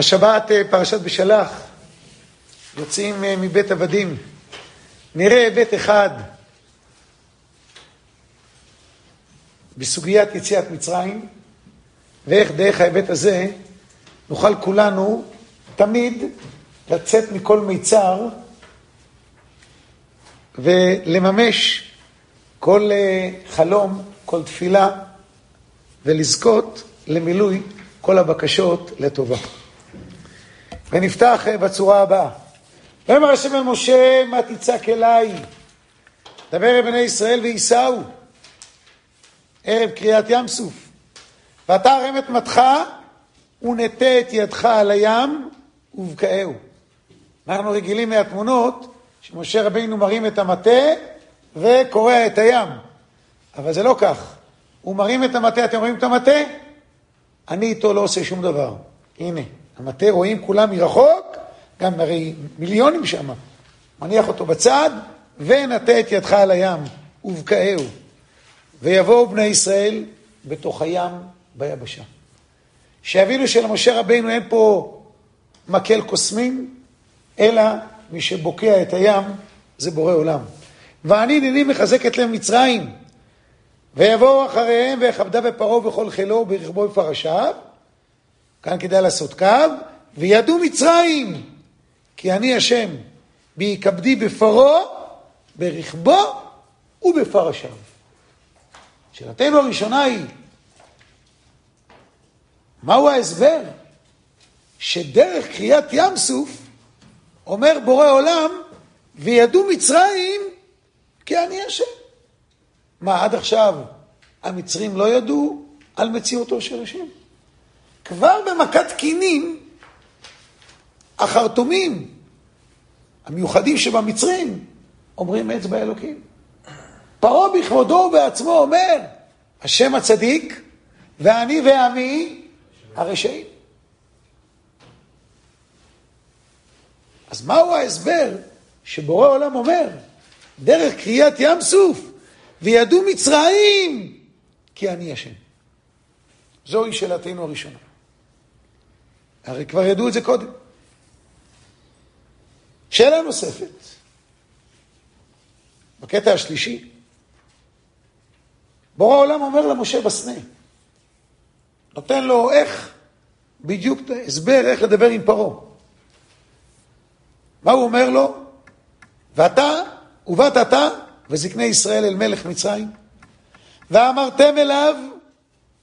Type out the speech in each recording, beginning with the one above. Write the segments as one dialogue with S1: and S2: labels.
S1: השבת אה, פרשת בשלח, יוצאים אה, מבית עבדים. נראה היבט אחד בסוגיית יציאת מצרים, ואיך דרך ההיבט הזה נוכל כולנו תמיד לצאת מכל מיצר ולממש כל אה, חלום, כל תפילה, ולזכות למילוי כל הבקשות לטובה. ונפתח אה, בצורה הבאה. ויאמר השם אל משה, מה תצעק אליי? דבר אל בני ישראל וייסעו. ערב קריאת ים סוף. ואתה הרם את מתך ונטה את ידך על הים ובקעהו. אנחנו רגילים מהתמונות שמשה רבינו מרים את המטה וקורע את הים. אבל זה לא כך. הוא מרים את המטה, אתם רואים את המטה? אני איתו לא עושה שום דבר. הנה, המטה רואים כולם מרחוק, גם הרי מיליונים שם. מניח אותו בצד, ונטה את ידך על הים, ובקעהו. ויבואו בני ישראל בתוך הים ביבשה. שיבינו שלמשה רבינו אין פה מקל קוסמים, אלא מי שבוקע את הים זה בורא עולם. ואני הנני מחזק את לב מצרים, ויבואו אחריהם ויכבדה בפרעה ובכל חילו וברכבו בפרשיו, כאן כדאי לעשות קו, וידעו מצרים, כי אני השם, בהיכבדי בפרעה, ברכבו ובפרשיו. שאלתנו הראשונה היא, מהו ההסבר שדרך קריאת ים סוף אומר בורא עולם, וידעו מצרים כי אני השם. מה, עד עכשיו המצרים לא ידעו על מציאותו של השם? כבר במכת קינים, החרטומים המיוחדים שבמצרים אומרים אצבע אלוקים. פרעה בכבודו ובעצמו אומר, השם הצדיק, ואני ועמי הרשעים. אז מהו ההסבר שבורא עולם אומר, דרך קריאת ים סוף, וידעו מצרים, כי אני השם. זוהי שאלתנו הראשונה. הרי כבר ידעו את זה קודם. שאלה נוספת, בקטע השלישי, בורא העולם אומר למשה בסנה, נותן לו איך, בדיוק הסבר איך לדבר עם פרעה. מה הוא אומר לו? ואתה, ובאת אתה וזקני ישראל אל מלך מצרים, ואמרתם אליו,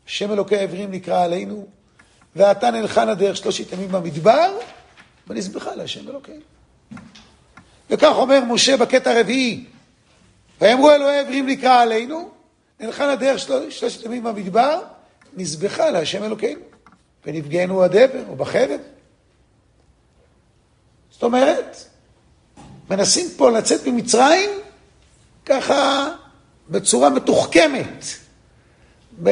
S1: השם אלוקי העברים נקרא עלינו, ואתה נלכה לדרך שלושת ימים במדבר, ונזבחה להשם אלוקינו. וכך אומר משה בקטע הרביעי, ויאמרו אלוהי העברים נקרא עלינו, נלכה לדרך שלושת ימים במדבר, נזבחה להשם אלוקינו, ונפגענו הדבר או בחרב. זאת אומרת, מנסים פה לצאת ממצרים ככה בצורה מתוחכמת. ב...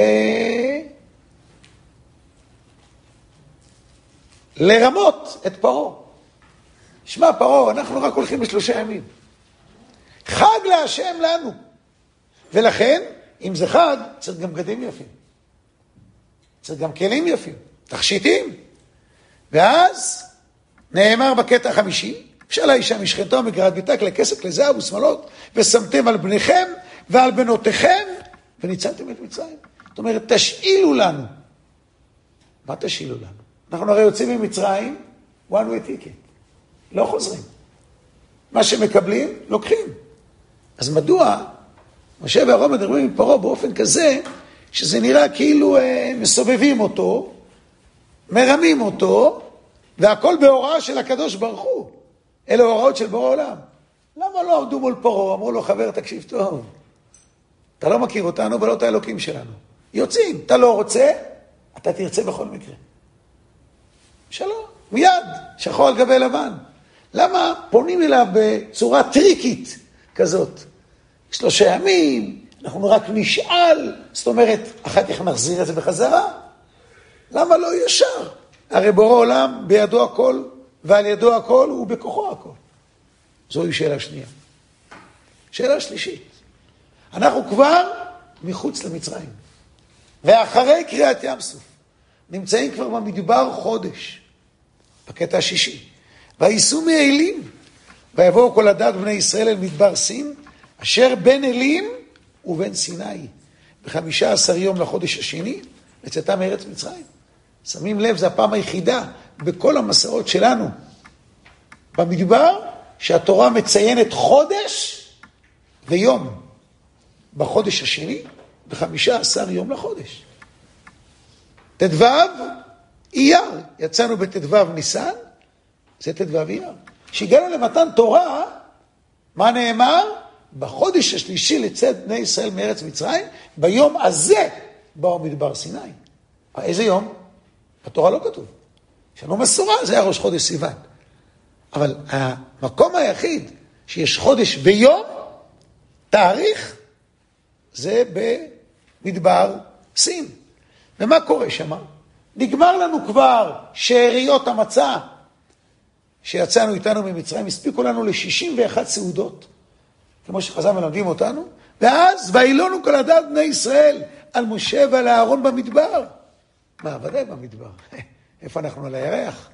S1: לרמות את פרעה. שמע, פרעה, אנחנו רק הולכים לשלושה ימים. חג להשם לנו. ולכן, אם זה חג, צריך גם בגדים יפים. צריך גם כלים יפים, תכשיטים. ואז נאמר בקטע החמישי, אפשר לאישה משכנתו מגרד ביתה כלי כסף, כלי זהב ושמאלות, ושמתם על בניכם ועל בנותיכם, וניצלתם את מצרים. זאת אומרת, תשאילו לנו. מה תשאילו לנו? אנחנו הרי יוצאים ממצרים, one way ticket. לא חוזרים. מה שמקבלים, לוקחים. אז מדוע משה ואהרון מדברים עם פרעה באופן כזה, שזה נראה כאילו אה, מסובבים אותו, מרמים אותו, והכל בהוראה של הקדוש ברוך הוא. אלה הוראות של בורא עולם. למה לא עמדו מול פרעה? אמרו לו, חבר, תקשיב טוב. אתה לא מכיר אותנו ולא את האלוקים שלנו. יוצאים, אתה לא רוצה, אתה תרצה בכל מקרה. שלום, מיד, שחור על גבי לבן. למה פונים אליו בצורה טריקית כזאת? שלושה ימים, אנחנו רק נשאל, זאת אומרת, אחר כך נחזיר את זה בחזרה. למה לא ישר? הרי בורא עולם בידו הכל, ועל ידו הכל ובכוחו הכל. זוהי שאלה שנייה. שאלה שלישית, אנחנו כבר מחוץ למצרים, ואחרי קריאת ים סוף, נמצאים כבר במדבר חודש. בקטע השישי. וייסעו מאלים, ויבואו כל הדת בני ישראל אל מדבר סין, אשר בין אלים ובין סיני. בחמישה עשר יום לחודש השני, לצאתם מארץ מצרים. שמים לב, זו הפעם היחידה בכל המסעות שלנו במדבר, שהתורה מציינת חודש ויום. בחודש השני, בחמישה עשר יום לחודש. ט"ו אייר, יצאנו בט"ו ניסן, זה ט"ו אייר. כשהגענו למתן תורה, מה נאמר? בחודש השלישי לצאת בני ישראל מארץ מצרים, ביום הזה באו מדבר סיני. איזה יום? בתורה לא כתוב. יש לנו מסורה, זה היה ראש חודש סיוון. אבל המקום היחיד שיש חודש ויום, תאריך, זה במדבר סין. ומה קורה שם? נגמר לנו כבר שאריות המצה שיצאנו איתנו ממצרים, הספיקו לנו ל-61 סעודות, כמו שחז"ל מלמדים אותנו, ואז וילונו כל הדת בני ישראל על משה ועל אהרון במדבר. מה, ודאי במדבר. איפה אנחנו על הירח?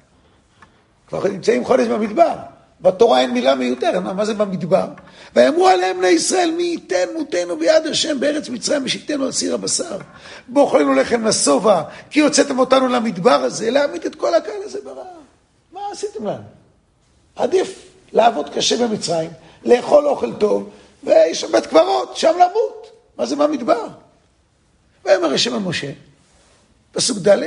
S1: כבר נמצאים חודש במדבר. בתורה אין מילה מיותרת, מה, זה במדבר? ויאמרו עליהם בני ישראל, מי ייתן מותנו ביד השם בארץ מצרים ושיתנו על סיר הבשר. בואכלנו לחם לשובע, כי הוצאתם אותנו למדבר הזה, להעמיד את כל הקהל הזה ברעב. מה עשיתם לנו? עדיף לעבוד קשה במצרים, לאכול אוכל טוב, ויש בית קברות, שם למות. מה זה במדבר? ויאמר השם על משה, פסוק ד',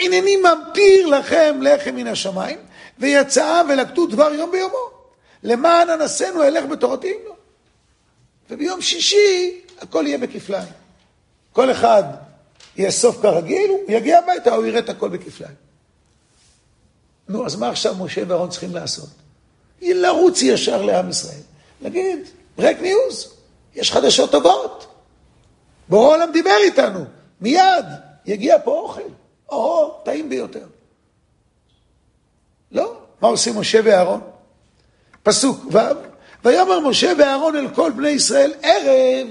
S1: הנני ממטיר לכם לחם מן השמיים, ויצאה ולקטו דבר יום ביומו. למען אנסינו אלך בתורתי אם לא. וביום שישי הכל יהיה בכפליים. כל אחד יאסוף כרגיל, הוא יגיע הביתה, הוא יראה את הכל בכפליים. נו, אז מה עכשיו משה ואהרון צריכים לעשות? לרוץ ישר לעם ישראל. להגיד, ברק ניוז, יש חדשות טובות. בורא העולם דיבר איתנו, מיד יגיע פה אוכל. או, טעים ביותר. לא. מה עושים משה ואהרון? פסוק ו' ויאמר משה ואהרון אל כל בני ישראל ערב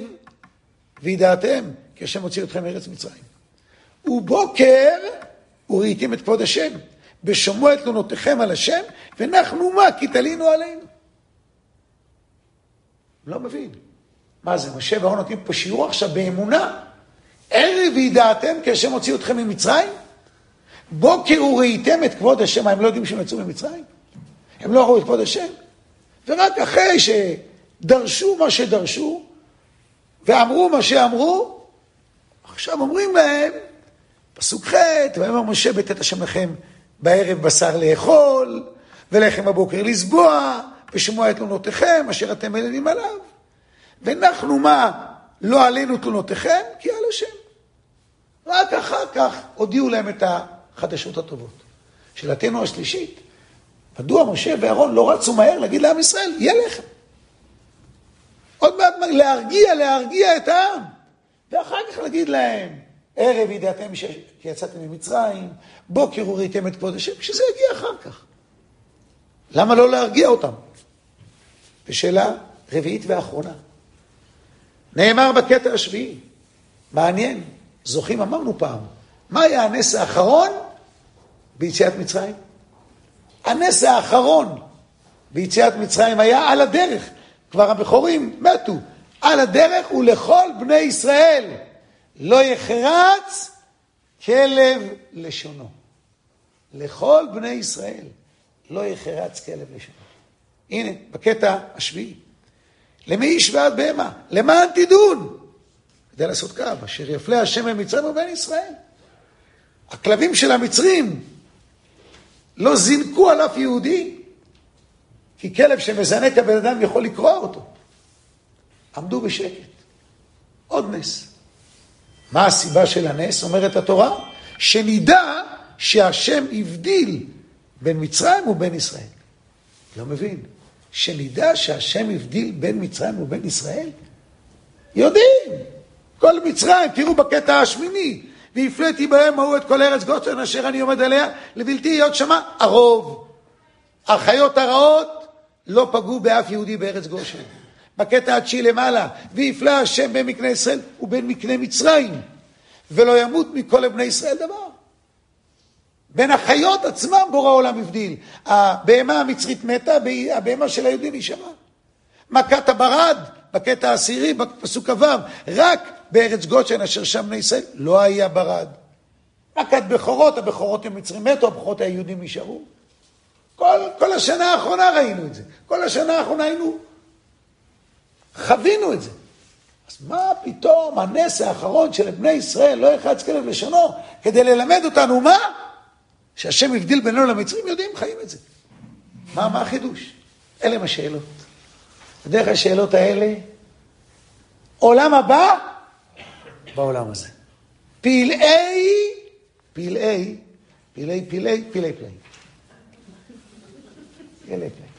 S1: וידעתם כי השם הוציא אתכם מארץ מצרים. ובוקר וראיתם את כבוד השם בשומעו את תלונותיכם על השם ונחנו מה כי תלינו עלינו. לא מבין. מה זה, משה ואהרון נותנים פה שיעור עכשיו באמונה. ערב וידעתם כי השם הוציא אתכם ממצרים? בוקר וראיתם את כבוד השם, מה, הם לא יודעים שהם יצאו ממצרים? הם לא ראו את כבוד השם? ורק אחרי שדרשו מה שדרשו, ואמרו מה שאמרו, עכשיו אומרים להם, פסוק ח', ויאמר משה בטאת השם לכם בערב בשר לאכול, ולחם בבוקר לסבוע, ושמוע את תלונותיכם, אשר אתם מלינים עליו. ונחנו מה? לא עלינו תלונותיכם, כי על השם. רק אחר כך הודיעו להם את ה... החדשות הטובות. שאלתנו השלישית, מדוע משה ואהרון לא רצו מהר להגיד לעם ישראל, יהיה לחם. עוד מעט להרגיע, להרגיע את העם. ואחר כך להגיד להם, ערב ידעתם שיצאתם ממצרים, בוקר וראיתם את כבוד השם, שזה יגיע אחר כך. למה לא להרגיע אותם? ושאלה רביעית ואחרונה. נאמר בקטע השביעי, מעניין, זוכים אמרנו פעם, מה היה הנס האחרון ביציאת מצרים? הנס האחרון ביציאת מצרים היה על הדרך. כבר הבכורים מתו. על הדרך ולכל בני ישראל לא יחרץ כלב לשונו. לכל בני ישראל לא יחרץ כלב לשונו. הנה, בקטע השביעי. למי איש ועד בהמה? למען תדון. כדי לעשות קו, אשר יפלה השם במצרים ובין ישראל. הכלבים של המצרים לא זינקו על אף יהודי, כי כלב שמזנק הבן אדם יכול לקרוע אותו. עמדו בשקט. עוד נס. מה הסיבה של הנס, אומרת התורה? שנדע שהשם הבדיל בין מצרים ובין ישראל. לא מבין. שנדע שהשם הבדיל בין מצרים ובין ישראל? יודעים. כל מצרים, תראו בקטע השמיני, והפליתי בהם ההוא את כל ארץ גושן אשר אני עומד עליה, לבלתי להיות שמה הרוב. החיות הרעות לא פגעו באף יהודי בארץ גושן. בקטע התשיעי למעלה, ויפלא השם בין מקנה ישראל ובין מקנה מצרים, ולא ימות מכל בני ישראל דבר. בין החיות עצמם בורא עולם הבדיל. הבהמה המצרית מתה, הבהמה של היהודים נשארה. מכת הברד, בקטע העשירי, בפסוק כ"ו, רק בארץ גושן אשר שם בני ישראל לא היה ברד. מכת בכורות, הבכורות המצרים מתו, הבכורות היהודים נשארו. כל, כל השנה האחרונה ראינו את זה. כל השנה האחרונה היינו, חווינו את זה. אז מה פתאום הנס האחרון של בני ישראל לא יחץ כלב לשונו כדי ללמד אותנו מה? שהשם הבדיל בינינו למצרים, יודעים, חיים את זה. מה, מה החידוש? אלה הם השאלות. בדרך השאלות האלה, עולם הבא בעולם הזה. פלאי, פלאי, פלאי, פלאי, פלאי, פלאי. פלאי, פלאי.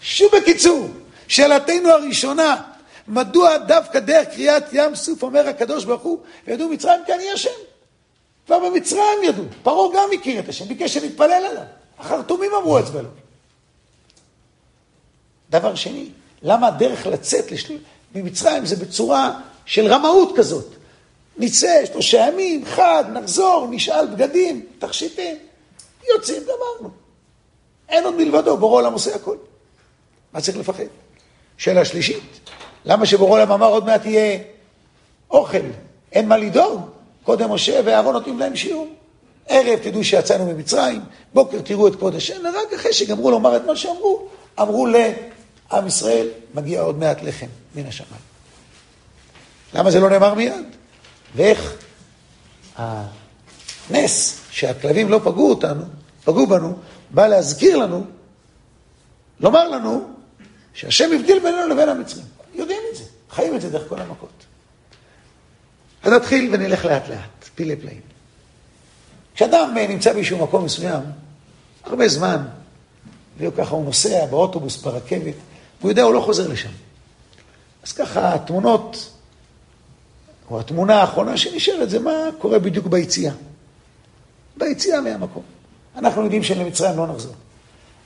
S1: שוב בקיצור, שאלתנו הראשונה, מדוע דווקא דרך קריאת ים סוף אומר הקדוש ברוך הוא, וידעו מצרים כי אני השם. כבר במצרים ידעו, פרעה גם הכיר את השם, ביקש שנתפלל עליו. החרטומים אמרו אצבע לו. דבר שני, למה הדרך לצאת לשל... ממצרים זה בצורה של רמאות כזאת? נצא שלושה ימים, חג, נחזור, נשאל בגדים, תכשיטים, יוצאים, גמרנו. אין עוד מלבדו, בורא עולם עושה הכל. מה צריך לפחד? שאלה שלישית, למה שבורא עולם אמר עוד מעט יהיה אוכל? אין מה לדאוג? קודם משה ואהרון נותנים להם שיעור. ערב תדעו שיצאנו ממצרים, בוקר תראו את כבוד השם, ורק אחרי שגמרו לומר את מה שאמרו, אמרו לעם ישראל, מגיע עוד מעט לחם מן השמיים. למה זה לא נאמר מיד? ואיך הנס שהכלבים לא פגעו אותנו, פגעו בנו, בא להזכיר לנו, לומר לנו, שהשם הבדיל בינינו לבין המצרים. יודעים את זה, חיים את זה דרך כל המכות. אז נתחיל ונלך לאט לאט, פילי פלאים. כשאדם נמצא באיזשהו מקום מסוים, הרבה זמן, וככה הוא נוסע באוטובוס, ברכבת, והוא יודע, הוא לא חוזר לשם. אז ככה התמונות, או התמונה האחרונה שנשארת, זה מה קורה בדיוק ביציאה. ביציאה מהמקום. אנחנו יודעים שלמצרים לא נחזור.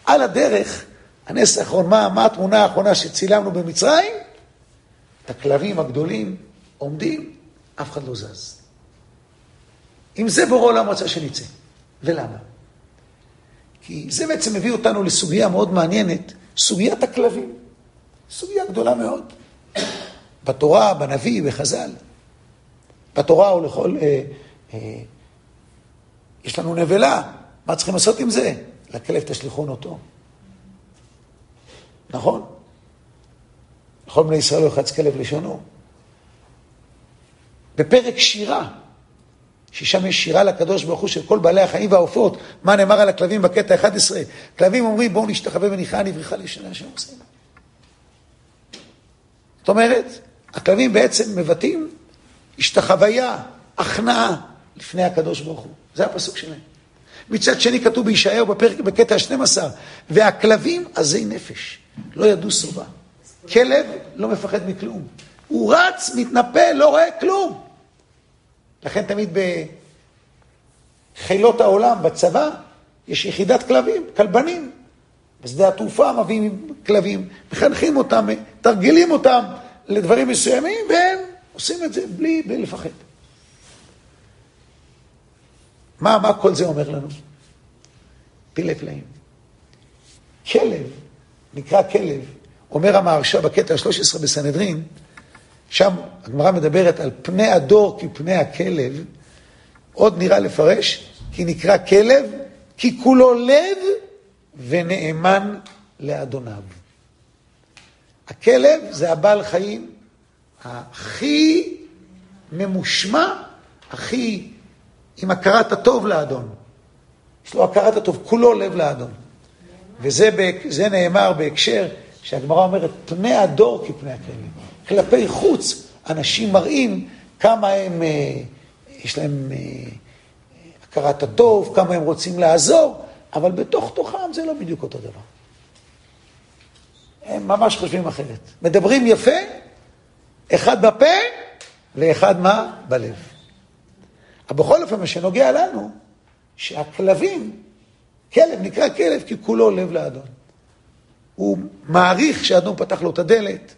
S1: על הדרך, הנס האחרון, מה, מה התמונה האחרונה שצילמנו במצרים? את הכלבים הגדולים עומדים אף אחד לא זז. עם זה בורא עולם רצה שנצא. ולמה? כי זה בעצם מביא אותנו לסוגיה מאוד מעניינת, סוגיית הכלבים. סוגיה גדולה מאוד. בתורה, בנביא, בחז"ל. בתורה הוא לכל... אה, אה, יש לנו נבלה, מה צריכים לעשות עם זה? לכלב תשליכון אותו. נכון? לכל בני ישראל לא יחץ כלב לשונו. בפרק שירה, ששם יש שירה לקדוש ברוך הוא של כל בעלי החיים והעופות, מה נאמר על הכלבים בקטע 11? כלבים אומרים בואו נשתחווה ונכרע נבריחה לשנה השם עושים. זאת אומרת, הכלבים בעצם מבטאים השתחוויה, הכנעה לפני הקדוש ברוך הוא. זה הפסוק שלהם. מצד שני כתוב בישעיהו בפרק, בקטע ה-12, והכלבים עזי נפש, לא ידעו שובע. כלב לא מפחד מכלום. הוא רץ, מתנפל, לא רואה כלום. לכן תמיד בחילות העולם, בצבא, יש יחידת כלבים, כלבנים. בשדה התעופה מביאים כלבים, מחנכים אותם, תרגילים אותם לדברים מסוימים, והם עושים את זה בלי, בלי לפחד. מה, מה כל זה אומר לנו? פילי פלאים. כלב, נקרא כלב, אומר המהרש"א בקטע ה-13 בסנהדרין, שם הגמרא מדברת על פני הדור כפני הכלב, עוד נראה לפרש, כי נקרא כלב, כי כולו לב ונאמן לאדוניו. הכלב זה הבעל חיים הכי ממושמע, הכי עם הכרת הטוב לאדון. יש לו הכרת הטוב, כולו לב לאדון. וזה נאמר בהקשר שהגמרא אומרת, פני הדור כפני הכלב. כלפי חוץ, אנשים מראים כמה הם, אה, יש להם אה, הכרת הטוב, כמה הם רוצים לעזור, אבל בתוך תוכם זה לא בדיוק אותו דבר. הם ממש חושבים אחרת. מדברים יפה, אחד בפה ואחד מה? בלב. אבל בכל אופן, מה שנוגע לנו, שהכלבים, כלב נקרא כלב כי כולו לב לאדון. הוא מעריך שאדון פתח לו את הדלת,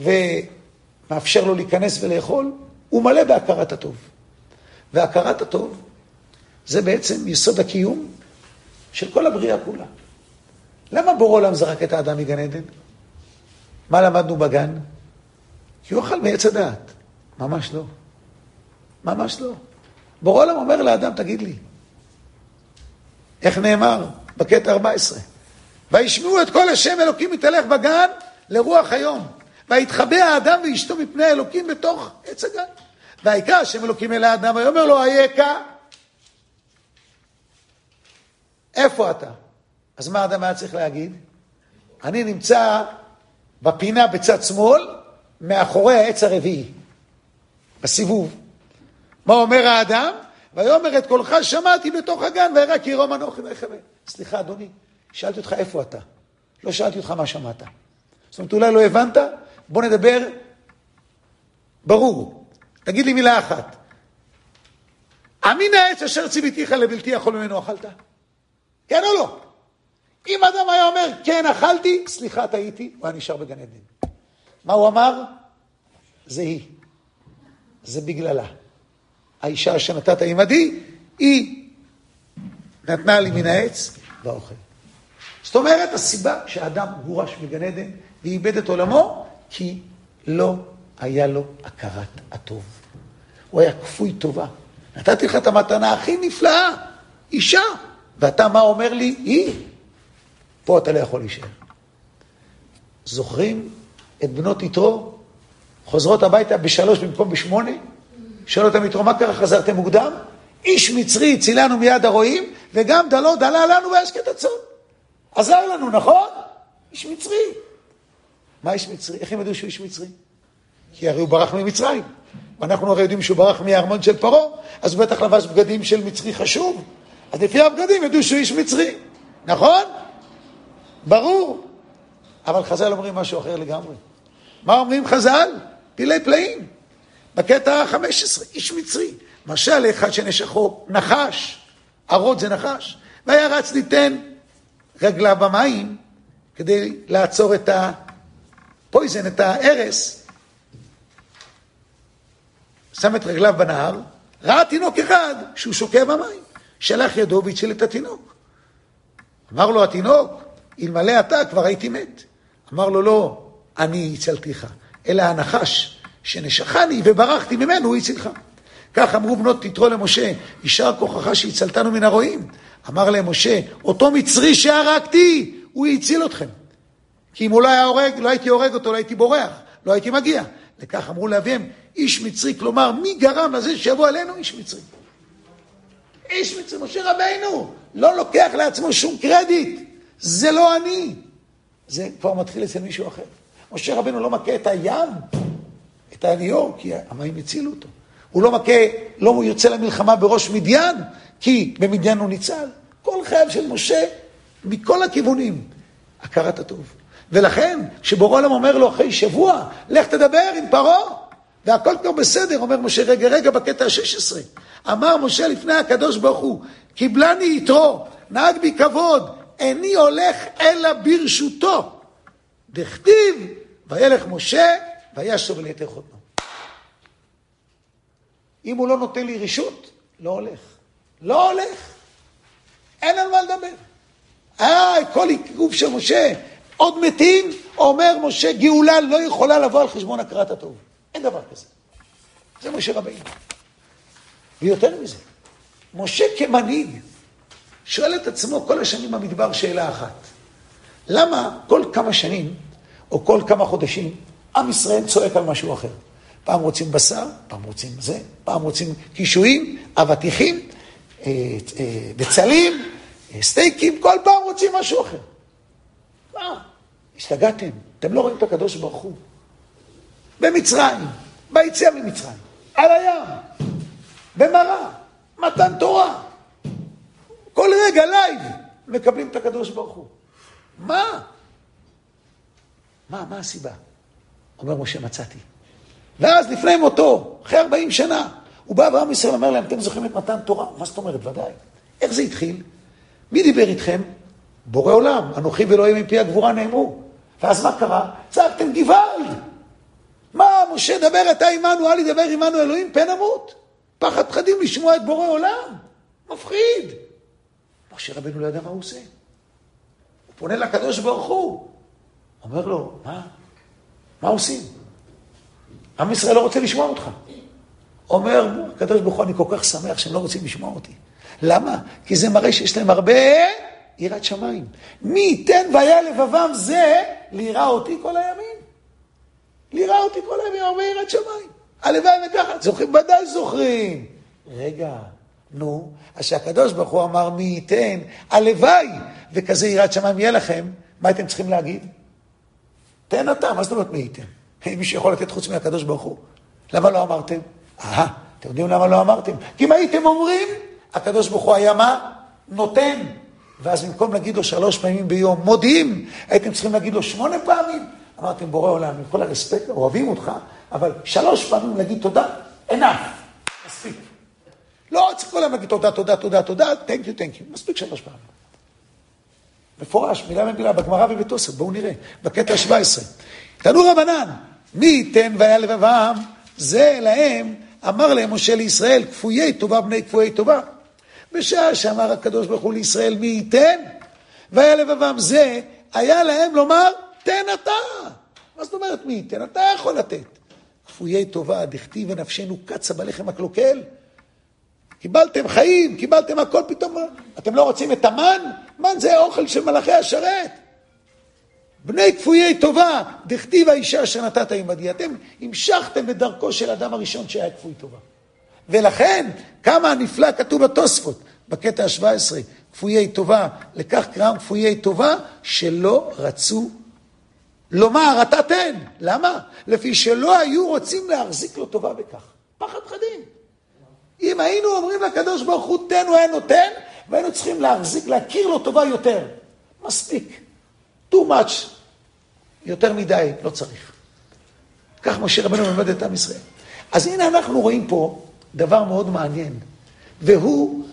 S1: ומאפשר לו להיכנס ולאכול, הוא מלא בהכרת הטוב. והכרת הטוב זה בעצם יסוד הקיום של כל הבריאה כולה. למה בורא עולם זרק את האדם מגן עדן? מה למדנו בגן? כי הוא אכל מעץ הדעת. ממש לא. ממש לא. בורא עולם אומר לאדם, תגיד לי, איך נאמר בקטע 14? וישמעו את כל השם אלוקים מתהלך בגן לרוח היום. ויתחבא האדם ואשתו מפני האלוקים בתוך עץ הגן. ויקרא השם אלוקים אל האדם ויאמר לו, אייכה? איפה אתה? אז מה האדם היה צריך להגיד? אני נמצא בפינה בצד שמאל, מאחורי העץ הרביעי, בסיבוב. מה אומר האדם? ויאמר את קולך שמעתי בתוך הגן, וירא כי ירום אנוכי ויחווה. סליחה, אדוני, שאלתי אותך איפה אתה. לא שאלתי אותך מה שמעת. זאת אומרת, אולי לא הבנת? בוא נדבר ברור. תגיד לי מילה אחת. אמין העץ אשר ציוויתיך לבלתי יכול ממנו אכלת? כן או לא? אם אדם היה אומר, כן, אכלתי, סליחה, טעיתי, הוא היה נשאר בגן עדן. מה הוא אמר? זה היא. זה בגללה. האישה שנתת עמדי, היא נתנה לי מן העץ והאוכל. זאת אומרת, הסיבה שהאדם גורש מגן עדן ואיבד את עולמו, כי לא היה לו הכרת הטוב. הוא היה כפוי טובה. נתתי לך את המתנה הכי נפלאה, אישה. ואתה מה אומר לי? היא. פה אתה לא יכול להישאר. זוכרים את בנות יתרו חוזרות הביתה בשלוש במקום בשמונה? שואל אותם יתרו, מה קרה? חזרתם מוקדם? איש מצרי הצילנו מיד הרועים, וגם דלו דלה לנו וישקט הצאן. עזר לנו, נכון? איש מצרי. מה איש מצרי? איך הם ידעו שהוא איש מצרי? כי הרי הוא ברח ממצרים. ואנחנו הרי יודעים שהוא ברח מהארמון של פרעה, אז הוא בטח לבש בגדים של מצרי חשוב. אז לפי הבגדים ידעו שהוא איש מצרי, נכון? ברור. אבל חז"ל אומרים משהו אחר לגמרי. מה אומרים חז"ל? פילי פלאים. בקטע ה-15, איש מצרי. משל אחד שנשכו נחש, ערוד זה נחש, והיה רץ ליתן רגליו במים כדי לעצור את הפויזן, את ההרס. שם את רגליו בנהר, ראה תינוק אחד שהוא שוקע במים. שלח ידו והציל את התינוק. אמר לו התינוק, אלמלא אתה כבר הייתי מת. אמר לו, לא, אני הצלתיך, אלא הנחש שנשכני וברחתי ממנו, הוא הצילך. כך אמרו בנות תתרו למשה, יישר כוחך שהצלתנו מן הרועים. אמר להם משה, אותו מצרי שהרגתי, הוא הציל אתכם. כי אם הוא לא היה הורג, לא הייתי הורג אותו, לא הייתי בורח, לא הייתי מגיע. לכך אמרו לאביהם, איש מצרי, כלומר, מי גרם לזה שיבוא אלינו איש מצרי? איש מצרי, משה רבינו, לא לוקח לעצמו שום קרדיט. זה לא אני. זה כבר מתחיל אצל מישהו אחר. משה רבינו לא מכה את הים, את הניאור, כי המים הצילו אותו. הוא לא מכה, לא יוצא למלחמה בראש מדיין, כי במדיין הוא ניצל. כל חייו של משה, מכל הכיוונים, הכרת הטוב. ולכן, כשבורא עולם אומר לו אחרי שבוע, לך תדבר עם פרעה, והכל כבר בסדר, אומר משה, רגע, רגע, בקטע ה-16. אמר משה לפני הקדוש ברוך הוא, קיבלני יתרו, נהג בי כבוד, איני הולך אלא ברשותו. דכתיב, וילך משה, וישוב אל יתר חותנו. אם הוא לא נותן לי רשות, לא הולך. לא הולך. אין על מה לדבר. אה, כל עיכוב של משה, עוד מתים, אומר משה, גאולה לא יכולה לבוא על חשבון הכרת הטוב. אין דבר כזה. זה משה רבינו. ויותר מזה, משה כמנהיג שואל את עצמו כל השנים במדבר שאלה אחת. למה כל כמה שנים, או כל כמה חודשים, עם ישראל צועק על משהו אחר? פעם רוצים בשר, פעם רוצים זה, פעם רוצים קישואים, אבטיחים, אה, אה, בצלים, אה, סטייקים, כל פעם רוצים משהו אחר. מה? השתגעתם? אתם לא רואים את הקדוש ברוך הוא. במצרים, ביציאה ממצרים, על הים, במראה, מתן תורה. כל רגע live מקבלים את הקדוש ברוך הוא. מה? מה, מה הסיבה? אומר משה, מצאתי. ואז לפני מותו, אחרי 40 שנה, הוא בא ואברהם ישראל אומר להם, אתם זוכרים את מתן תורה? מה זאת אומרת? ודאי. איך זה התחיל? מי דיבר איתכם? בורא עולם, אנוכי ואלוהים מפי הגבורה נאמרו. ואז מה קרה? צעקתם גוואלד. מה, משה, דבר אתה עמנו, אל ידבר עמנו אלוהים, פן אמות. פחד פחדים לשמוע את בורא עולם. מפחיד. משה רבנו לא ידע מה הוא עושה. הוא פונה לקדוש ברוך הוא. אומר לו, מה? מה עושים? עם ישראל לא רוצה לשמוע אותך. אומר, הקדוש ברוך הוא, אני כל כך שמח שהם לא רוצים לשמוע אותי. למה? כי זה מראה שיש להם הרבה יראת שמיים. מי ייתן והיה לבבם זה ליראה אותי כל הימים. ליראה אותי כל הימים, הרבה יראת שמיים. הלוואי וככה, זוכרים? ודאי זוכרים. רגע, נו, אז שהקדוש ברוך הוא אמר מי ייתן, הלוואי וכזה יראת שמיים יהיה לכם, מה הייתם צריכים להגיד? תן אתה, מה זאת אומרת מי ייתן? אין מישהו יכול לתת חוץ מהקדוש ברוך הוא. למה לא אמרתם? אה, אתם יודעים למה לא אמרתם? כי אם הייתם אומרים, הקדוש ברוך הוא היה מה? נותן. ואז במקום להגיד לו שלוש פעמים ביום, מודיעים, הייתם צריכים להגיד לו שמונה פעמים. אמרתם, בורא עולם, עם כל הרספקט, אוהבים אותך, אבל שלוש פעמים להגיד תודה, enough, מספיק. לא צריך כל היום להגיד תודה, תודה, תודה, תודה, thank you, thank you, מספיק שלוש פעמים. מפורש, מילה במילה, בגמרא ובתוסף, בואו נראה, בקטע ה-17. תנו רבנן, מי ייתן והיה לבבם, זה להם, אמר להם משה לישראל, כפויי טובה בני כפויי טובה. בשעה שאמר הקדוש ברוך הוא לישראל, מי ייתן? והיה לבבם זה, היה להם לומר, תן אתה. מה זאת אומרת מי ייתן? אתה יכול לתת. כפויי טובה, דכתיב ונפשנו קצה בלחם הקלוקל. קיבלתם חיים, קיבלתם הכל פתאום. אתם לא רוצים את המן? מן זה אוכל של מלאכי השרת. בני כפויי טובה, דכתיב האישה אשר נתת עמדי. אתם המשכתם בדרכו של אדם הראשון שהיה כפוי טובה. ולכן, כמה נפלא כתוב בתוספות, בקטע ה-17, כפויי טובה, לכך קראם כפויי טובה, שלא רצו לומר, אתה תן. למה? לפי שלא היו רוצים להחזיק לו טובה בכך. פחד פחדים. אם היינו אומרים לקדוש ברוך הוא תן, הוא היה נותן, והיינו צריכים להחזיק, להכיר לו טובה יותר. מספיק. too much. יותר מדי, לא צריך. כך משה רבנו מלמד את עם ישראל. אז הנה אנחנו רואים פה דבר מאוד מעניין, והוא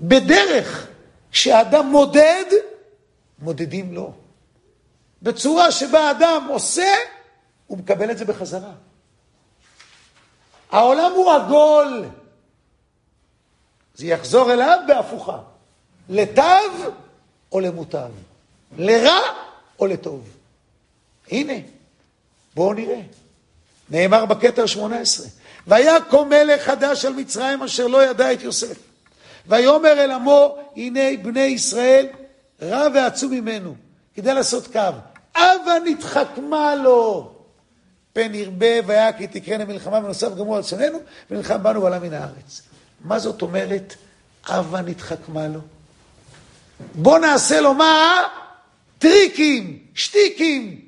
S1: שבדרך שאדם מודד, מודדים לו. בצורה שבה אדם עושה, הוא מקבל את זה בחזרה. העולם הוא עגול. זה יחזור אליו בהפוכה. לטב או למוטב. לרע או לטוב. הנה, בואו נראה. נאמר בקטע ה-18, ויקום מלך חדש על מצרים אשר לא ידע את יוסף. ויאמר אל עמו, הנה בני ישראל רע ועצום ממנו, כדי לעשות קו. הבה נתחכמה לו. פן ירבה והיה כי תקראנה מלחמה ונוסף גמור על צוננו, ונלחם בנו ועלה מן הארץ. מה זאת אומרת, הבה נתחכמה לו? בוא נעשה לו מה? טריקים, שטיקים,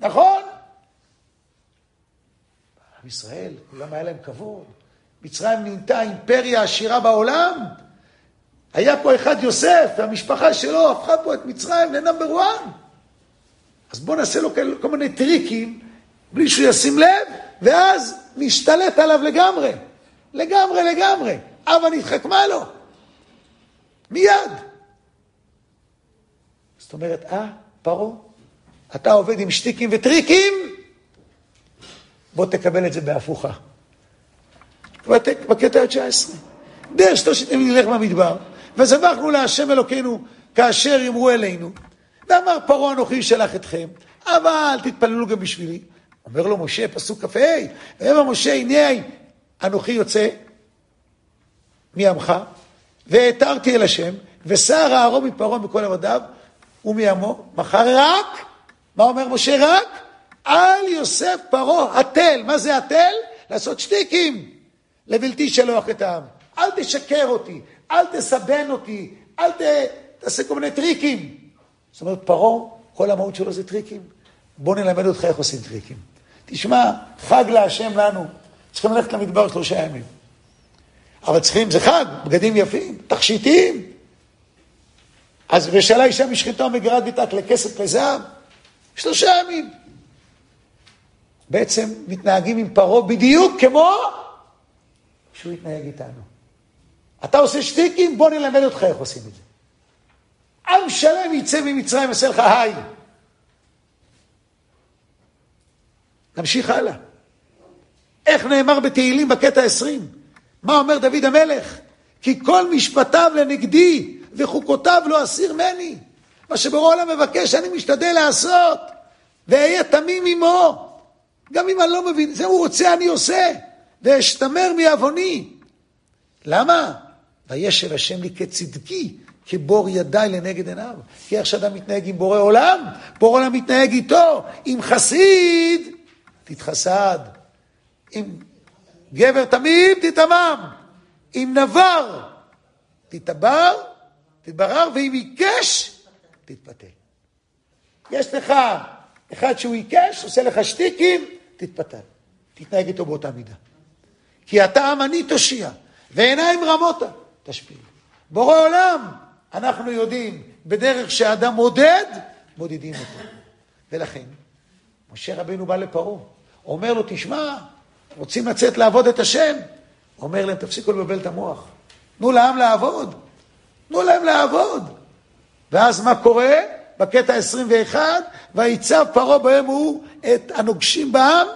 S1: נכון? עם ישראל, כולם היה להם כבוד. מצרים נהייתה אימפריה עשירה בעולם. היה פה אחד יוסף, והמשפחה שלו הפכה פה את מצרים לנאמבר 1. אז בואו נעשה לו כל מיני טריקים, בלי שהוא ישים לב, ואז נשתלט עליו לגמרי. לגמרי, לגמרי. אבא נתחכמה לו. מיד. זאת אומרת, אה, פרעה, אתה עובד עם שטיקים וטריקים, בוא תקבל את זה בהפוכה. בקטע ה-19. דרך שלושת ימים נלך במדבר, וזבחנו להשם אלוקינו כאשר יאמרו אלינו. ואמר פרעה אנוכי שלח אתכם, אבל תתפללו גם בשבילי. אומר לו משה, פסוק כ"ה, ויאמר משה, הנה אנוכי יוצא מעמך, והעתרתי אל השם, וסר הערוב מפרעה מעבדיו, ומעמו, מחר רק, מה אומר משה רק? אל יוסף פרעה התל, מה זה התל? לעשות שטיקים לבלתי שלוח את העם. אל תשקר אותי, אל תסבן אותי, אל ת... תעשה כל מיני טריקים. זאת אומרת, פרעה, כל המהות שלו זה טריקים. בוא נלמד אותך איך עושים טריקים. תשמע, חג להשם לנו, צריכים ללכת למדבר שלושה ימים. אבל צריכים, זה חג, בגדים יפים, תכשיטים. אז ושאלה אישה משחיתו מגרד ביתק לכסף לזהב, שלושה ימים. בעצם מתנהגים עם פרעה בדיוק כמו שהוא התנהג איתנו. אתה עושה שטיקים, בוא נלמד אותך איך עושים את זה. עם שלם יצא ממצרים ויעשה לך היי. נמשיך הלאה. איך נאמר בתהילים בקטע 20? מה אומר דוד המלך? כי כל משפטיו לנגדי וחוקותיו לא אסיר ממני. מה שבורא העולם מבקש, אני משתדל לעשות, ואהיה תמים עמו. גם אם אני לא מבין, זה הוא רוצה, אני עושה, ואשתמר מעווני. למה? וישב השם לי כצדקי, כבור ידיי לנגד עיניו. כי איך שאדם מתנהג עם בורא עולם, בורא עולם מתנהג איתו. עם חסיד, תתחסד. עם גבר תמים, תתמם. עם נבר, תתבר, תתברר, ואם עיקש, תתפתל. יש לך אחד שהוא עיקש, עושה לך שטיקים, תתפתל. תתנהג איתו באותה מידה. כי אתה עם אני תושיע, ועיניים רמות תשפיל. בורא עולם, אנחנו יודעים, בדרך שאדם מודד, מודדים אותו. ולכן, משה רבינו בא לפרעה, אומר לו, תשמע, רוצים לצאת לעבוד את השם? אומר להם, תפסיקו לבלבל את המוח. תנו לעם לעבוד. תנו להם לעבוד. ואז מה קורה? בקטע 21, ויצב פרעה בהם הוא את הנוגשים בעם,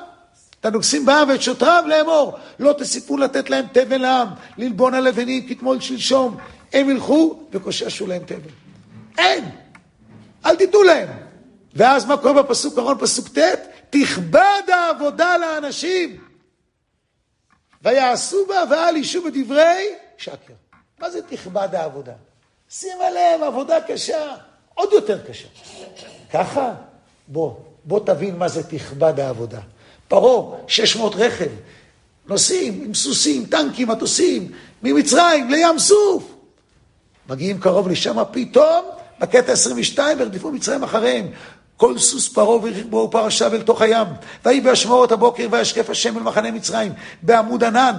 S1: את הנוגסים בעם ואת שוטריו לאמור. לא תסיפו לתת להם תבן לעם, ללבון הלבנים כתמול שלשום. הם ילכו וקוששו להם תבן. אין. אל תיתנו להם. ואז מה קורה בפסוק אחרון, פסוק ט'? תכבד העבודה לאנשים. ויעשו בה ואל ישו בדברי שקר. מה זה תכבד העבודה? שים עליהם עבודה קשה, עוד יותר קשה. ככה? בוא, בוא תבין מה זה תכבד העבודה. פרעה, 600 רכב, נוסעים עם סוסים, טנקים, מטוסים, ממצרים לים סוף. מגיעים קרוב לשם, פתאום, בקטע 22, הרדיפו מצרים אחריהם. כל סוס פרעה ורכבו פרשה אל תוך הים. ויהי בהשמעות הבוקר וישקף השם אל מחנה מצרים בעמוד ענן,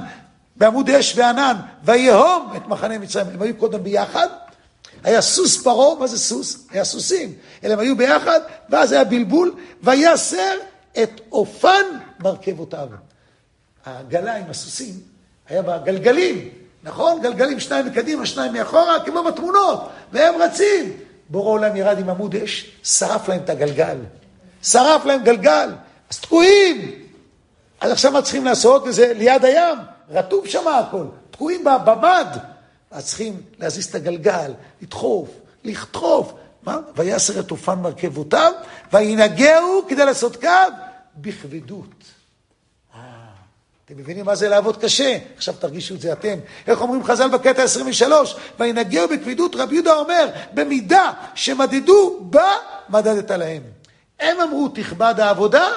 S1: בעמוד אש וענן, ויהום את מחנה מצרים. הם היו קודם ביחד, היה סוס פרעה, מה זה סוס? היה סוסים. אלא הם היו ביחד, ואז היה בלבול, ויסר את אופן מרכבותיו. העגלה עם הסוסים, היה בה גלגלים, נכון? גלגלים, שניים מקדימה, שניים מאחורה, כמו בתמונות, והם רצים. בורא עולם ירד עם עמוד אש, שרף להם את הגלגל. שרף להם גלגל, אז תקועים. אז עכשיו מה צריכים לעשות? וזה ליד הים, רטוב שם הכל, תקועים במד. אז צריכים להזיז את הגלגל, לדחוף, לדחוף. מה? ויסר אופן מרכבותיו, וינגהו כדי לעשות קו בכבדות. אתם מבינים מה זה לעבוד קשה? עכשיו תרגישו את זה אתם. איך אומרים חז"ל בקטע 23? וינגהו בכבידות, רבי יהודה אומר, במידה שמדדו בה, מדדת להם. הם אמרו, תכבד העבודה,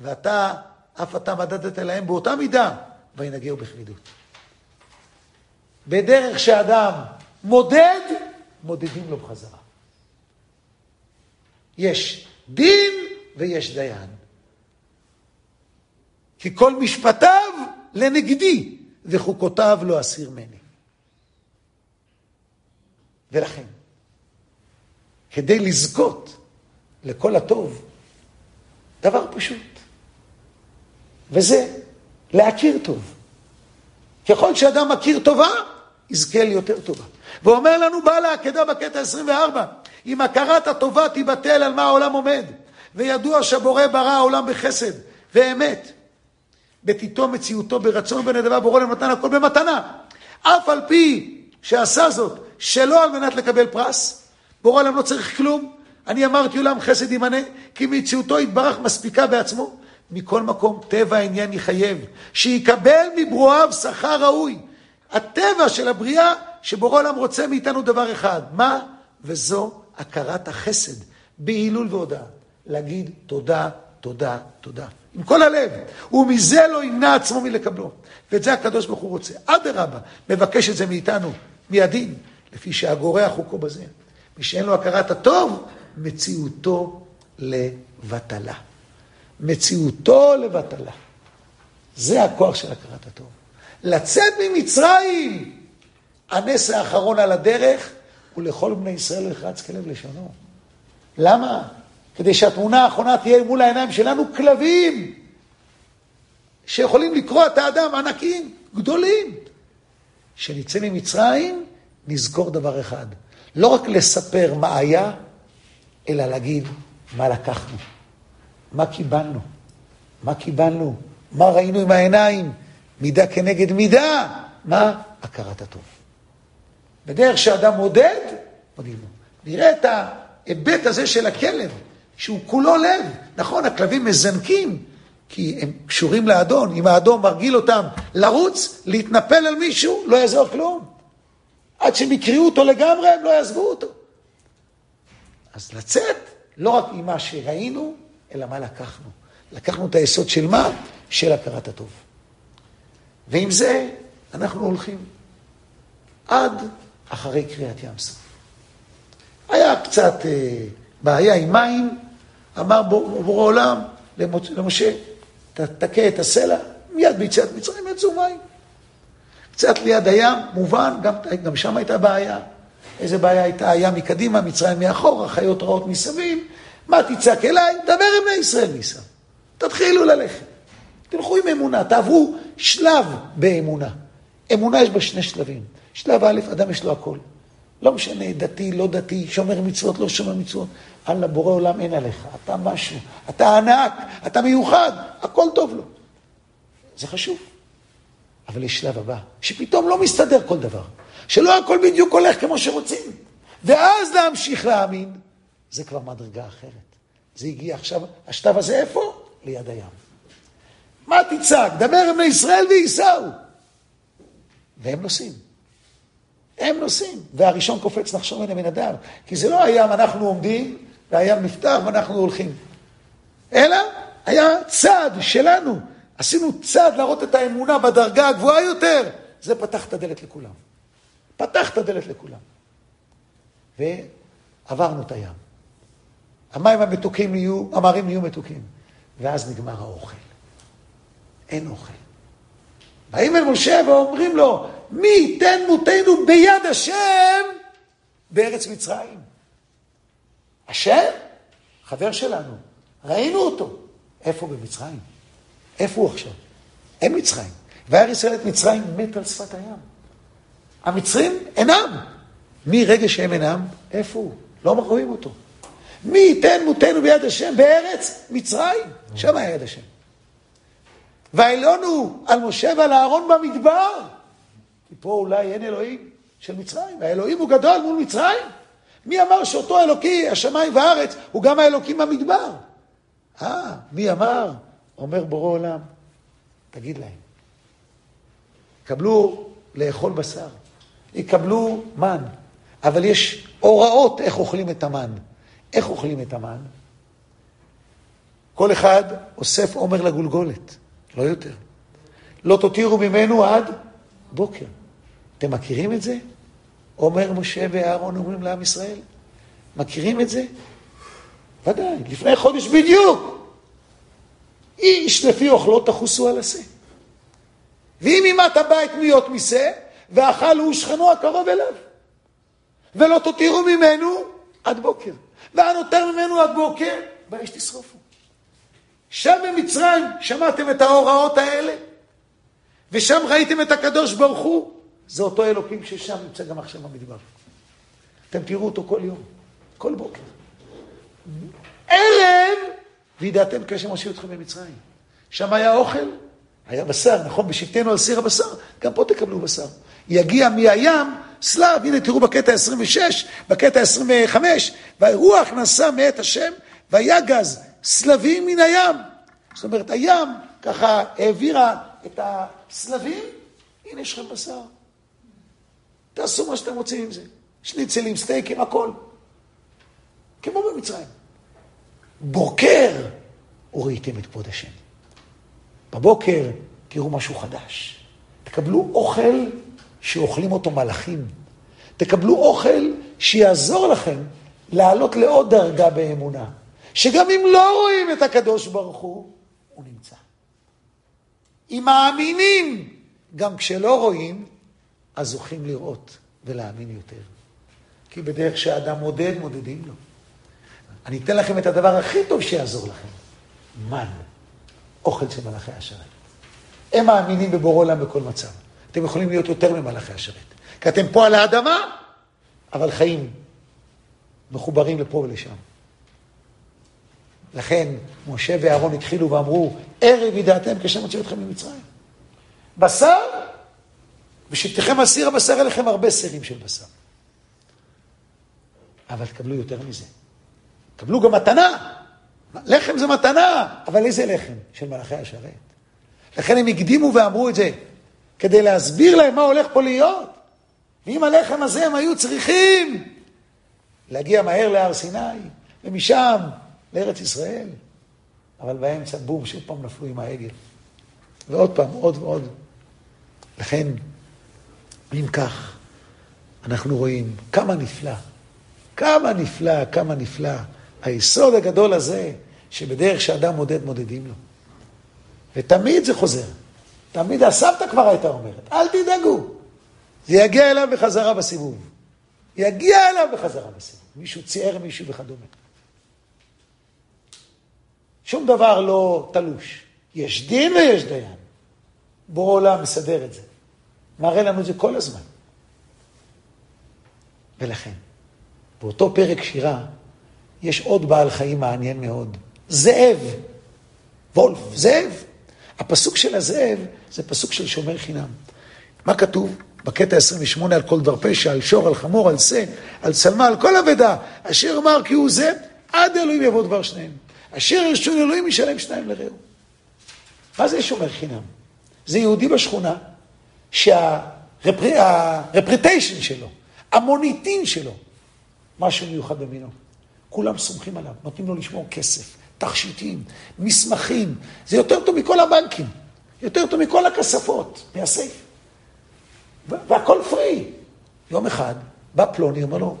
S1: ואתה, אף אתה מדדת להם באותה מידה, וינגהו בכבידות. בדרך שאדם מודד, מודדים לו בחזרה. יש דין ויש דיין. כי כל משפטיו לנגדי, וחוקותיו לא אסיר ממני. ולכן, כדי לזכות לכל הטוב, דבר פשוט, וזה להכיר טוב. ככל שאדם מכיר טובה, יזכה ליותר טובה. ואומר לנו בעל העקדה בקטע 24, אם הכרת הטובה תיבטל על מה העולם עומד, וידוע שהבורא ברא העולם בחסד ואמת, בתיתו מציאותו ברצון ובנדבה בורא למתן הכל במתנה. אף על פי שעשה זאת שלא על מנת לקבל פרס, בורא עולם לא צריך כלום. אני אמרתי עולם חסד ימנה, כי מציאותו יתברך מספיקה בעצמו. מכל מקום, טבע העניין יחייב, שיקבל מברואיו שכר ראוי. הטבע של הבריאה, שבורא עולם רוצה מאיתנו דבר אחד. מה? וזו הכרת החסד, בהילול והודאה. להגיד תודה, תודה, תודה. עם כל הלב. ומזה לא ימנע עצמו מלקבלו. ואת זה הקדוש ברוך הוא רוצה. אדרבה, מבקש את זה מאיתנו, מהדין, לפי שהגורע חוקו בזה. מי שאין לו הכרת הטוב, מציאותו לבטלה. מציאותו לבטלה. זה הכוח של הכרת הטוב. לצאת ממצרים, הנס האחרון על הדרך, ולכל בני ישראל יחרץ כלב לשונו. למה? כדי שהתמונה האחרונה תהיה מול העיניים שלנו כלבים, שיכולים לקרוע את האדם, ענקים, גדולים. כשנצא ממצרים, נזכור דבר אחד, לא רק לספר מה היה, אלא להגיד מה לקחנו, מה קיבלנו, מה קיבלנו, מה ראינו עם העיניים, מידה כנגד מידה, מה? הכרת הטוב. בדרך שאדם מודד. נראה את ההיבט הזה של הכלב, שהוא כולו לב. נכון, הכלבים מזנקים, כי הם קשורים לאדון. אם האדון מרגיל אותם לרוץ, להתנפל על מישהו, לא יעזור כלום. עד שהם יקראו אותו לגמרי, הם לא יעזבו אותו. אז לצאת, לא רק עם מה שראינו, אלא מה לקחנו. לקחנו את היסוד של מה? של הכרת הטוב. ועם זה אנחנו הולכים עד אחרי קריאת ים סוף. היה קצת אה, בעיה עם מים, אמר בורא עולם למשה, תכה את הסלע, מיד ביציאת מצרים יצאו מים. קצת ליד הים, מובן, גם, גם שם הייתה בעיה. איזה בעיה הייתה? הים מקדימה, מצרים מאחור, החיות רעות מסביב. מה תצעק אליי? דבר עם בני ישראל ניסה. תתחילו ללכת. תלכו עם אמונה, תעברו שלב באמונה. אמונה יש בה שני שלבים. שלב א', אדם יש לו הכל. לא משנה, דתי, לא דתי, שומר מצוות, לא שומר מצוות. אללה, בורא עולם אין עליך. אתה משהו, אתה ענק, אתה מיוחד, הכל טוב לו. זה חשוב. אבל יש שלב הבא, שפתאום לא מסתדר כל דבר. שלא הכל בדיוק הולך כמו שרוצים. ואז להמשיך להאמין, זה כבר מדרגה אחרת. זה הגיע עכשיו, השלב הזה איפה? ליד הים. מה תצעק? דבר עם ישראל וייסעו. והם נוסעים. הם נוסעים. והראשון קופץ מן הבן אדם. כי זה לא הים, אנחנו עומדים, והים נפתח ואנחנו הולכים. אלא היה צעד שלנו. עשינו צעד להראות את האמונה בדרגה הגבוהה יותר. זה פתח את הדלת לכולם. פתח את הדלת לכולם. ועברנו את הים. המים המתוקים יהיו, המרים יהיו מתוקים. ואז נגמר האוכל. אין אוכל. באים אל משה ואומרים לו, מי ייתן מותנו ביד השם בארץ מצרים? השם? חבר שלנו. ראינו אותו. איפה במצרים? איפה הוא עכשיו? אין מצרים. וירא ישראל את מצרים מת על שפת הים. המצרים אינם. מרגע שהם אינם, איפה הוא? לא רואים אותו. מי ייתן מותנו ביד השם בארץ מצרים? שם היה יד השם. והעלונו על משה ועל אהרון במדבר. כי פה אולי אין אלוהים של מצרים, האלוהים הוא גדול מול מצרים. מי אמר שאותו אלוקי, השמיים והארץ, הוא גם האלוקים במדבר? אה, מי אמר? אומר בורא עולם, תגיד להם, קבלו לאכול בשר, יקבלו מן, אבל יש הוראות איך אוכלים את המן. איך אוכלים את המן? כל אחד אוסף עומר לגולגולת, לא יותר. לא תותירו ממנו עד בוקר. אתם מכירים את זה? אומר משה ואהרון אומרים לעם ישראל. מכירים את זה? ודאי, לפני חודש בדיוק. איש לפי אוכלו תחוסו על השה. ואם אימת הבית מיות משה, ואכל הוא שכנו הקרוב אליו. ולא תותירו ממנו עד בוקר. והנותר ממנו עד בוקר, באש תשרופו. שם במצרים שמעתם את ההוראות האלה, ושם ראיתם את הקדוש ברוך הוא, זה אותו אלוקים ששם נמצא גם עכשיו במדבר. אתם תראו אותו כל יום, כל בוקר. ערב, וידעתם כשם הושיעו אתכם במצרים. שם היה אוכל, היה בשר, נכון? בשבתנו על סיר הבשר, גם פה תקבלו בשר. יגיע מהים סלב, הנה תראו בקטע 26, בקטע 25, והרוח נסע מאת השם, ויגז סלבים מן הים. זאת אומרת, הים ככה העבירה את הסלבים, הנה יש לכם בשר. תעשו מה שאתם רוצים עם זה. שניצלים, סטייקים, הכל. כמו במצרים. בוקר וראיתם את כבוד השם. בבוקר תראו משהו חדש. תקבלו אוכל שאוכלים אותו מלאכים. תקבלו אוכל שיעזור לכם לעלות לעוד דרגה באמונה. שגם אם לא רואים את הקדוש ברוך הוא, הוא נמצא. אם מאמינים, גם כשלא רואים, אז זוכים לראות ולהאמין יותר. כי בדרך שאדם מודד, מודדים לו. אני אתן לכם את הדבר הכי טוב שיעזור לכם. מן, אוכל של מלאכי השרת. הם מאמינים בבורא עולם בכל מצב. אתם יכולים להיות יותר ממלאכי השרת. כי אתם פה על האדמה, אבל חיים מחוברים לפה ולשם. לכן משה ואהרון התחילו ואמרו, ערב ידעתם כשם הוציא אתכם ממצרים. בשר בשבתכם אסיר הבשר אליכם הרבה סירים של בשר. אבל תקבלו יותר מזה. תקבלו גם מתנה. לחם זה מתנה, אבל איזה לחם? של מלאכי השרת. לכן הם הקדימו ואמרו את זה, כדי להסביר להם מה הולך פה להיות. ועם הלחם הזה הם היו צריכים להגיע מהר להר סיני, ומשם לארץ ישראל. אבל באמצע, בום, שוב פעם נפלו עם העגל. ועוד פעם, עוד ועוד. לכן, אם כך, אנחנו רואים כמה נפלא, כמה נפלא, כמה נפלא, היסוד הגדול הזה, שבדרך שאדם מודד, מודדים לו. ותמיד זה חוזר. תמיד הסבתא כבר הייתה אומרת, אל תדאגו, זה יגיע אליו בחזרה בסיבוב. יגיע אליו בחזרה בסיבוב. מישהו ציער מישהו וכדומה. שום דבר לא תלוש. יש דין ויש דיין. בורא עולם מסדר את זה. מראה לנו את זה כל הזמן. ולכן, באותו פרק שירה, יש עוד בעל חיים מעניין מאוד. זאב. וולף, זאב. הפסוק של הזאב זה פסוק של שומר חינם. מה כתוב? בקטע 28 על כל דבר פשע, על שור, על חמור, על שא, על צלמה, על כל אבדה, אשר אמר כי הוא זה, עד אלוהים יבוא דבר שניהם. אשר ירשו אלוהים ישלם שניים לרעהו. מה זה שומר חינם? זה יהודי בשכונה שהרפריטיישן שלו, המוניטין שלו, משהו מיוחד במינו. כולם סומכים עליו, נותנים לו לשמור כסף, תכשיטים, מסמכים. זה יותר טוב מכל הבנקים, יותר טוב מכל הכספות, מהסייף. והכל פרי. יום אחד בא פלוני, אומר לו,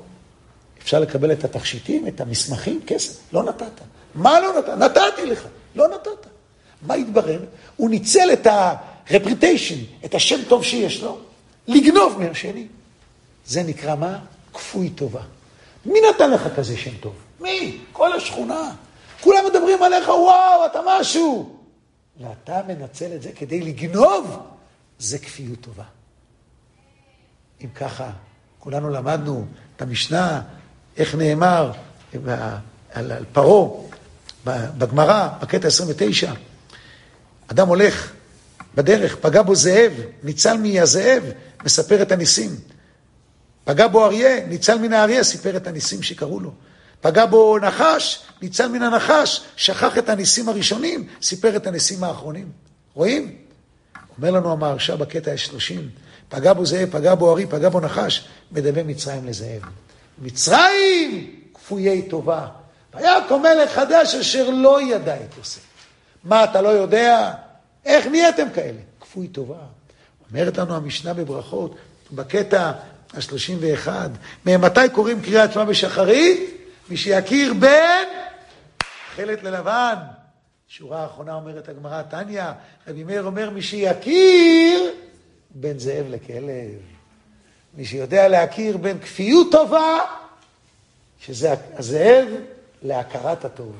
S1: אפשר לקבל את התכשיטים, את המסמכים, כסף? לא נתת. מה לא נתת? נתתי לך. לא נתת. מה התברר? הוא ניצל את ה-reputation, את השם טוב שיש לו, לגנוב מהשני. זה נקרא מה? כפוי טובה. מי נתן לך כזה שם טוב? מי? כל השכונה. כולם מדברים עליך, וואו, אתה משהו. ואתה מנצל את זה כדי לגנוב, זה כפיות טובה. אם ככה, כולנו למדנו את המשנה, איך נאמר על, על פרעה בגמרא, בקטע 29. אדם הולך בדרך, פגע בו זאב, ניצל מהזאב, מספר את הניסים. פגע בו אריה, ניצל מן האריה, סיפר את הניסים שקרו לו. פגע בו נחש, ניצל מן הנחש, שכח את הניסים הראשונים, סיפר את הניסים האחרונים. רואים? אומר לנו המהרש"א בקטע ה-30, פגע בו זאב, פגע בו ארי, פגע בו נחש, מדמה מצרים לזאב. מצרים כפויי טובה. והיה מלך חדש אשר לא ידע את יוסף. מה, אתה לא יודע? איך נהייתם כאלה? כפוי טובה. אומרת לנו המשנה בברכות, בקטע ה-31, ממתי קוראים קריאת שמע בשחרית? מי שיכיר בין תכלת ללבן. שורה האחרונה אומרת הגמרא, תניא, רבי מאיר אומר, מי שיכיר בין זאב לכלב. מי שיודע להכיר בין כפיות טובה, שזה הזאב, להכרת הטוב,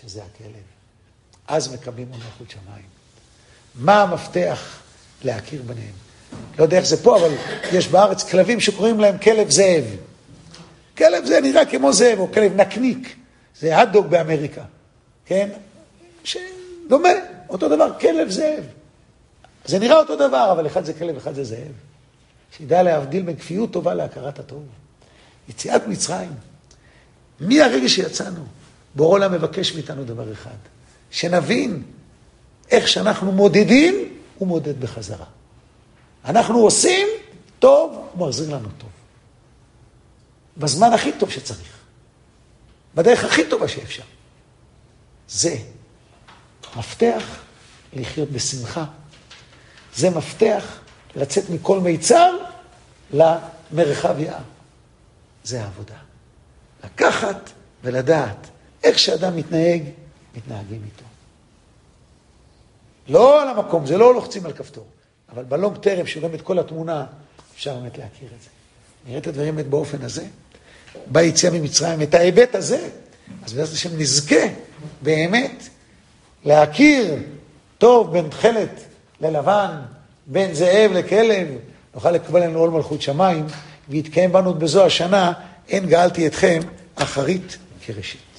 S1: שזה הכלב. אז מקבלים מלכות שמיים. מה המפתח להכיר ביניהם? לא יודע איך זה פה, אבל יש בארץ כלבים שקוראים להם כלב זאב. כלב זה נראה כמו זאב, או כלב נקניק. זה הדוג באמריקה, כן? שדומה, אותו דבר, כלב זאב. זה נראה אותו דבר, אבל אחד זה כלב, אחד זה זאב. שידע להבדיל בין כפיות טובה להכרת הטוב. יציאת מצרים, מהרגע שיצאנו, בורא עולם מבקש מאיתנו דבר אחד, שנבין איך שאנחנו מודדים, הוא מודד בחזרה. אנחנו עושים טוב, הוא מחזיר לנו טוב. בזמן הכי טוב שצריך. בדרך הכי טובה שאפשר. זה מפתח לחיות בשמחה. זה מפתח לצאת מכל מיצר למרחב יער. זה העבודה. לקחת ולדעת איך שאדם מתנהג, מתנהגים איתו. לא על המקום, זה לא לוחצים על כפתור, אבל בלונג טרם, שרואים את כל התמונה, אפשר באמת להכיר את זה. נראה את הדברים באמת באופן הזה. ביציאה ממצרים, את ההיבט הזה, אז בעזרת השם נזכה באמת להכיר טוב בין תכלת ללבן, בין זאב לכלב, נוכל לקבל לנו עול מלכות שמיים, ויתקיים בנו בזו השנה, אין גאלתי אתכם אחרית כראשית.